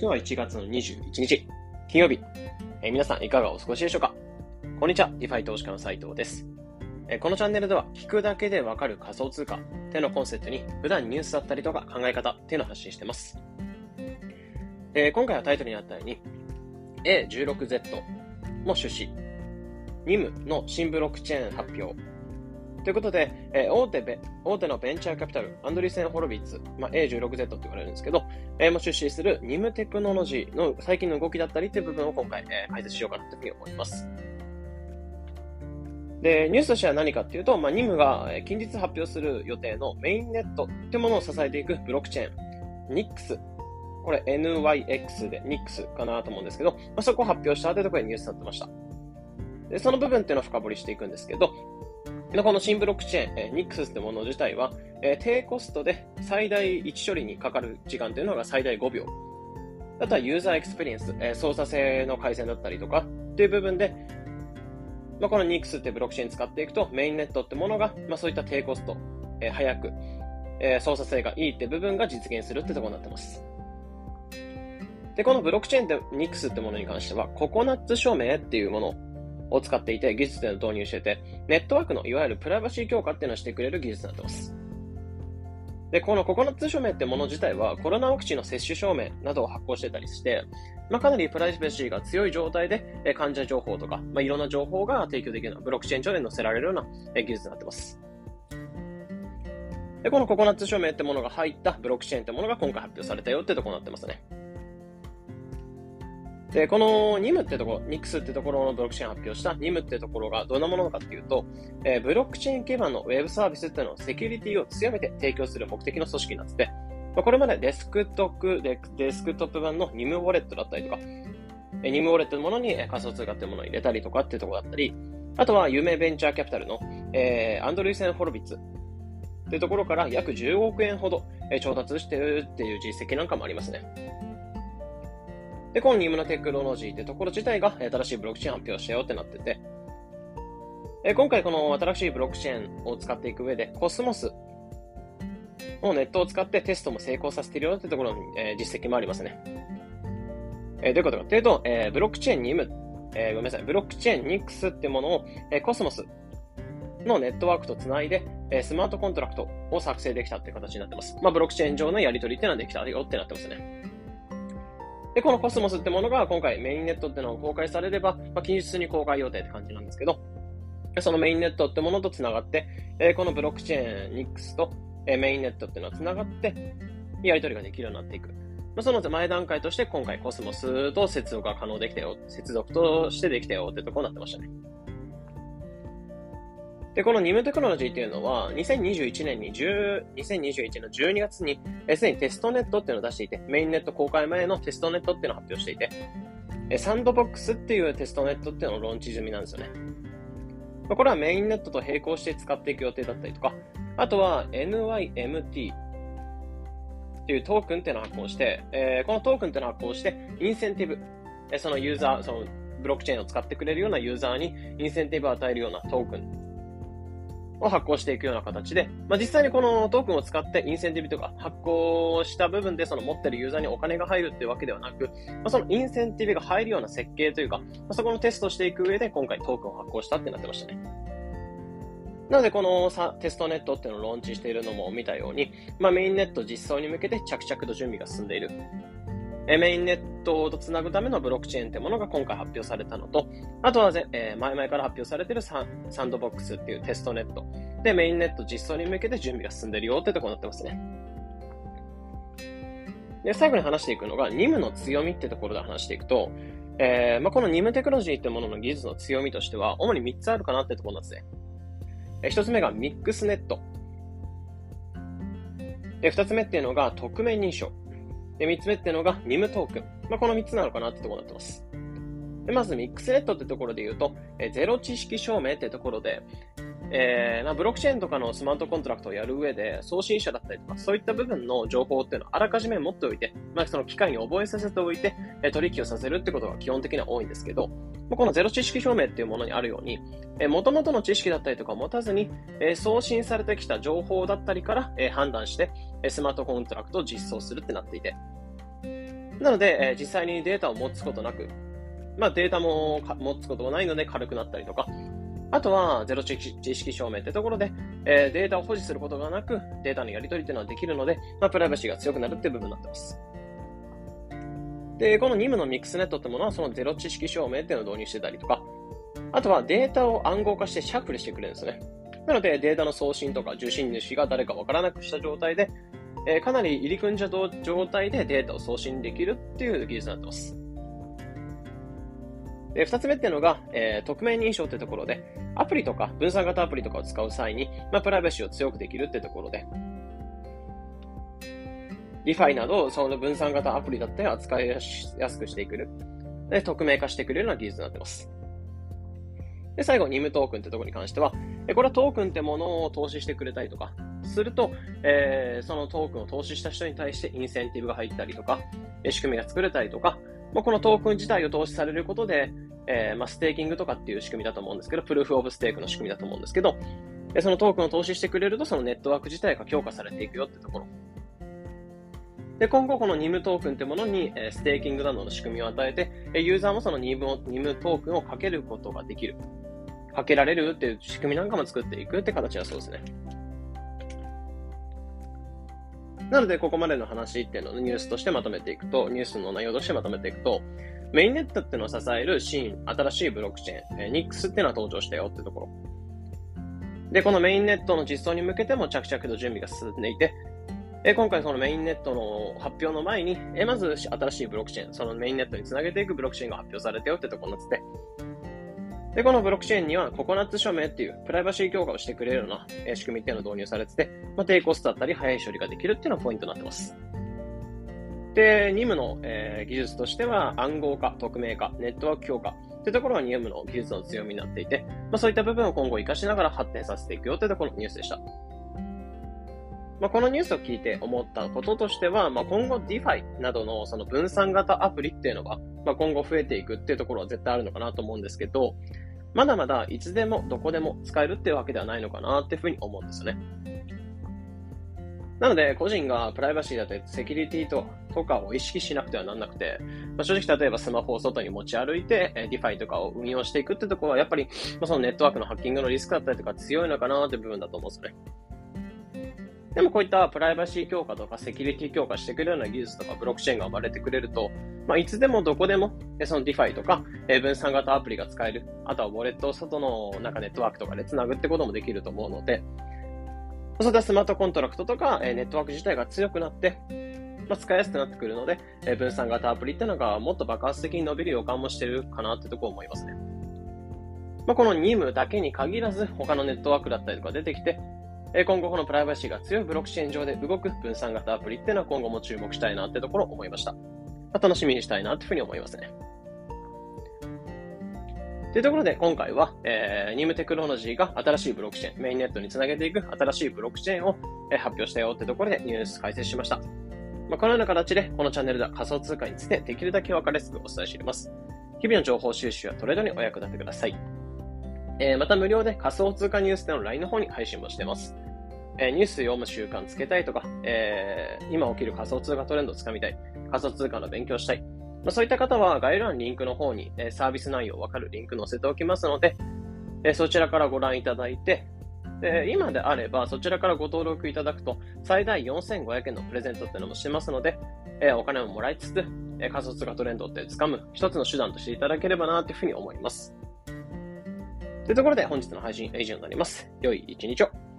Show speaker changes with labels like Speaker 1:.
Speaker 1: 今日は1月の21日、金曜日。えー皆さんいかがお過ごしでしょうか？こんにちは、 DeFi 投資家の斉藤です。えーこのチャンネルでは、聞くだけでわかる仮想通貨ってのコンセプトに、普段ニュースだったりとか考え方っていうのを発信してます。えー今回はタイトルにあったように、A16Z も出資、NIM の新ブロックチェーン発表、ということで、えー大手ベ、大手のベンチャーキャピタル、アンドリセン・ホロビッツ、まあ、A16Z って言われるんですけど、えーも出資するニムテクノロジーの最近の動きだったりっていう部分を今回、えー解説しようかなというふうに思います。で、ニュースとしては何かっていうと、まあ、ニムが近日発表する予定のメインネットっていうものを支えていくブロックチェーン、NIX。これ NYX で NIX かなと思うんですけど、まあ、そこを発表したというところでニュースになってました。で、その部分っていうのを深掘りしていくんですけど、でこの新ブロックチェーン、えー、NIX ってもの自体は、えー低コストで最大1処理にかかる時間というのが最大5秒。あとはユーザーエクスペリエンス、えー操作性の改善だったりとかっていう部分で、まあ、この NIX ってブロックチェーン使っていくと、メインネットってものが、まあ、そういった低コスト、えー早く、えー操作性がいいって部分が実現するってところになってます。で、このブロックチェーンで NIX ってものに関しては、ココナッツ署名っていうものを使っていて、技術での導入してて、ネットワークのいわゆるプライバシー強化っていうのをしてくれる技術になってます。で、このココナッツ署名ってもの自体は、コロナワクチンの接種証明などを発行してたりして、まあ、かなりプライバシーが強い状態で、え患者情報とか、まあ、いろんな情報が提供できるような、ブロックチェーン上で載せられるような、え技術になってます。で、このココナッツ署名ってものが入ったブロックチェーンってものが今回発表されたよってとこになってますね。で、この NIM ってところ、NIX ってところのブロックチェーン発表した NIM ってところがどんなものかっていうと、えーブロックチェーン基盤のウェブサービスっていうのをセキュリティを強めて提供する目的の組織になってて、まあこれまでデスクトップ、デデスクトップ版の NIM ウォレットだったりとか、NIM ウォレットのものに仮想通貨っていうものを入れたりとかっていうところだったり、あとは有名ベンチャーキャピタルの、えーアンドリューセン・ホロビッツっていうところから約10億円ほど、えー調達してるっていう実績なんかもありますね。で、この Nym のテクノロジーってところ自体が新しいブロックチェーン発表したよってなってて、え今回この新しいブロックチェーンを使っていく上で、コスモスのネットを使ってテストも成功させているよってところの、え実績もありますね。えどういうことかっていうと、えブロックチェーン Nym、えごめんなさい、ブロックチェーン Nyx ってものを、えコスモスのネットワークとつないで、えスマートコントラクトを作成できたっていう形になってます。まあ、ブロックチェーン上のやり取りっていうのはできたよってなってますね。で、このコスモスってものが今回メインネットってのが公開されれば、まあ、近日に公開予定って感じなんですけど、そのメインネットってものとつながって、えーこのブロックチェーン Nyx と、えーメインネットっていうのはつながって、やり取りができるようになっていく。まあ、その前段階として今回コスモスと接続が可能できたよ、接続としてできたよってところになってましたね。で、この Nym テクノロジーっていうのは、2021年に10、2021年の12月に、すでにテストネットっていうのを出していて、メインネット公開前のテストネットっていうのを発表していて、えサンドボックスっていうテストネットっていうのをローンチ済みなんですよね。これはメインネットと並行して使っていく予定だったりとか、あとは NYMT っていうトークンっていうのを発行して、えーこのトークンっていうのを発行して、インセンティブ、えそのユーザー、そのブロックチェーンを使ってくれるようなユーザーにインセンティブを与えるようなトークンを発行していくような形で、まあ、実際にこのトークンを使ってインセンティブとか発行した部分でその持ってるユーザーにお金が入るっていうわけではなく、まあ、そのインセンティブが入るような設計というか、まあ、そこのテストしていく上で今回トークンを発行したってなってましたね。なので、このテストネットっていうのをローンチしているのも見たように、まあ、メインネット実装に向けて着々と準備が進んでいる。メインネットとつなぐためのブロックチェーンってものが今回発表されたのと、あとは、えー前々から発表されているサンドボックスっていうテストネット。で、メインネット実装に向けて準備が進んでるよってところになってますね。で、最後に話していくのが、NIM の強みってところで話していくと、えーまあ、この NIM テクノロジーってものの技術の強みとしては、主に3つあるかなってところなんですね。え1つ目がミックスネット。で、2つ目っていうのが匿名認証。で、3つ目っていうのが NIM トークン。まあ、この3つなのかなってところになってます。で、まずミックスネットってところで言うと、えーゼロ知識証明ってところで、えーまあブロックチェーンとかのスマートコントラクトをやる上で、送信者だったりとか、そういった部分の情報っていうのをあらかじめ持っておいて、まあ、その機械に覚えさせておいて、え取引をさせるってことが基本的には多いんですけど、このゼロ知識証明っていうものにあるように、えー、元々の知識だったりとかを持たずに、え送信されてきた情報だったりから、え判断して、スマートコントラクトを実装するってなっていて、なので、え、実際にデータを持つことなく、まあ、データも持つことがないので軽くなったりとか、あとは、ゼロ知識証明ってところで、えー、データを保持することがなく、データのやり取りっていうのはできるので、まあ、プライバシーが強くなるっていう部分になってます。で、この NIM のミックスネットってものは、そのゼロ知識証明っていうのを導入してたりとか、あとはデータを暗号化してシャッフルしてくれるんですね。なので、データの送信とか受信主が誰かわからなくした状態で、えー、かなり入り組んだ状態でデータを送信できるっていう技術になってます。で、二つ目っていうのが、えー、匿名認証ってところで、アプリとか分散型アプリとかを使う際に、まあ、プライバシーを強くできるってところで、リファイなど、その分散型アプリだったり扱いやすくしてくる。で、匿名化してくれるような技術になってます。で、最後、NIM トークンってところに関しては、これはトークンってものを投資してくれたりとか、すると、えー、そのトークンを投資した人に対してインセンティブが入ったりとか、仕組みが作れたりとか、まあ、このトークン自体を投資されることで、えー、まあ、ステーキングとかっていう仕組みだと思うんですけど、プルーフオブステークの仕組みだと思うんですけど、そのトークンを投資してくれると、そのネットワーク自体が強化されていくよってところ。で、今後この NIM トークンってものに、えステーキングなどの仕組みを与えて、ユーザーもその NIM, を NIM トークンをかけることができる。かけられるっていう仕組みなんかも作っていくって形はそうですね。なので、ここまでの話っていうのをニュースとしてまとめていくと、ニュースの内容としてまとめていくと、メインネットっていうのを支えるシーン、新しいブロックチェーン、えー、ニックスっていうのは登場したよってところ。で、このメインネットの実装に向けても着々と準備が進んでいて、え、今回そのメインネットの発表の前に、えー、まず新しいブロックチェーン、そのメインネットにつなげていくブロックチェーンが発表されてよってところになってて、で、このブロックチェーンにはココナッツ署名っていうプライバシー強化をしてくれるような仕組みっていうのが導入されてて、まあ、低コストだったり早い処理ができるっていうのがポイントになってます。で、NIM の、えー、技術としては暗号化、匿名化、ネットワーク強化っていうところが NIM の技術の強みになっていて、まあ、そういった部分を今後活かしながら発展させていくよってところのニュースでした。まあ、このニュースを聞いて思ったこととしては、まあ、今後 DeFi などのその分散型アプリっていうのが、まあ、今後増えていくっていうところは絶対あるのかなと思うんですけど、まだまだいつでもどこでも使えるっていうわけではないのかなっていうふうに思うんですよね。なので、個人がプライバシーだったり、セキュリティとかを意識しなくてはなんなくて、まあ、正直例えばスマホを外に持ち歩いて、え DeFi とかを運用していくってところは、やっぱり、まあ、そのネットワークのハッキングのリスクだったりとか強いのかなって部分だと思うんですよね。でもこういったプライバシー強化とかセキュリティ強化してくれるような技術とかブロックチェーンが生まれてくれると、まあ、いつでもどこでも、その DeFi とか、え分散型アプリが使える。あとはウォレットを外のなんかネットワークとかで繋ぐってこともできると思うので、そういったスマートコントラクトとか、えネットワーク自体が強くなって、まあ、使いやすくなってくるので、え分散型アプリってのがもっと爆発的に伸びる予感もしてるかなってところ思いますね。まあ、この NIM だけに限らず、他のネットワークだったりとか出てきて、今後このプライバシーが強いブロックチェーン上で動く分散型アプリっていうのは今後も注目したいなってところ思いました。楽しみにしたいなっていうふうに思いますね。というところで今回は、えー、ニムテクノロジーが新しいブロックチェーン、メインネットにつなげていく新しいブロックチェーンを、えー、発表したよってところでニュース解説しました。まあ、このような形でこのチャンネルでは仮想通貨についてできるだけ分かりやすくお伝えしています。日々の情報収集やトレードにお役立てください。えー、また無料で仮想通貨ニュースでの LINE の方に配信もしています。えー、ニュース読む習慣つけたいとか、えー、今起きる仮想通貨トレンドをつかみたい、仮想通貨の勉強したい。まあ、そういった方は概要欄リンクの方に、えー、サービス内容わかるリンク載せておきますので、え、そちらからご覧いただいて、で今であればそちらからご登録いただくと最大4500円のプレゼントっていうのもしてますので、え、お金をもらいつつ、え、仮想通貨トレンドって掴む一つの手段としていただければなというふうに思います。というところで本日の配信は以上になります。良い一日を。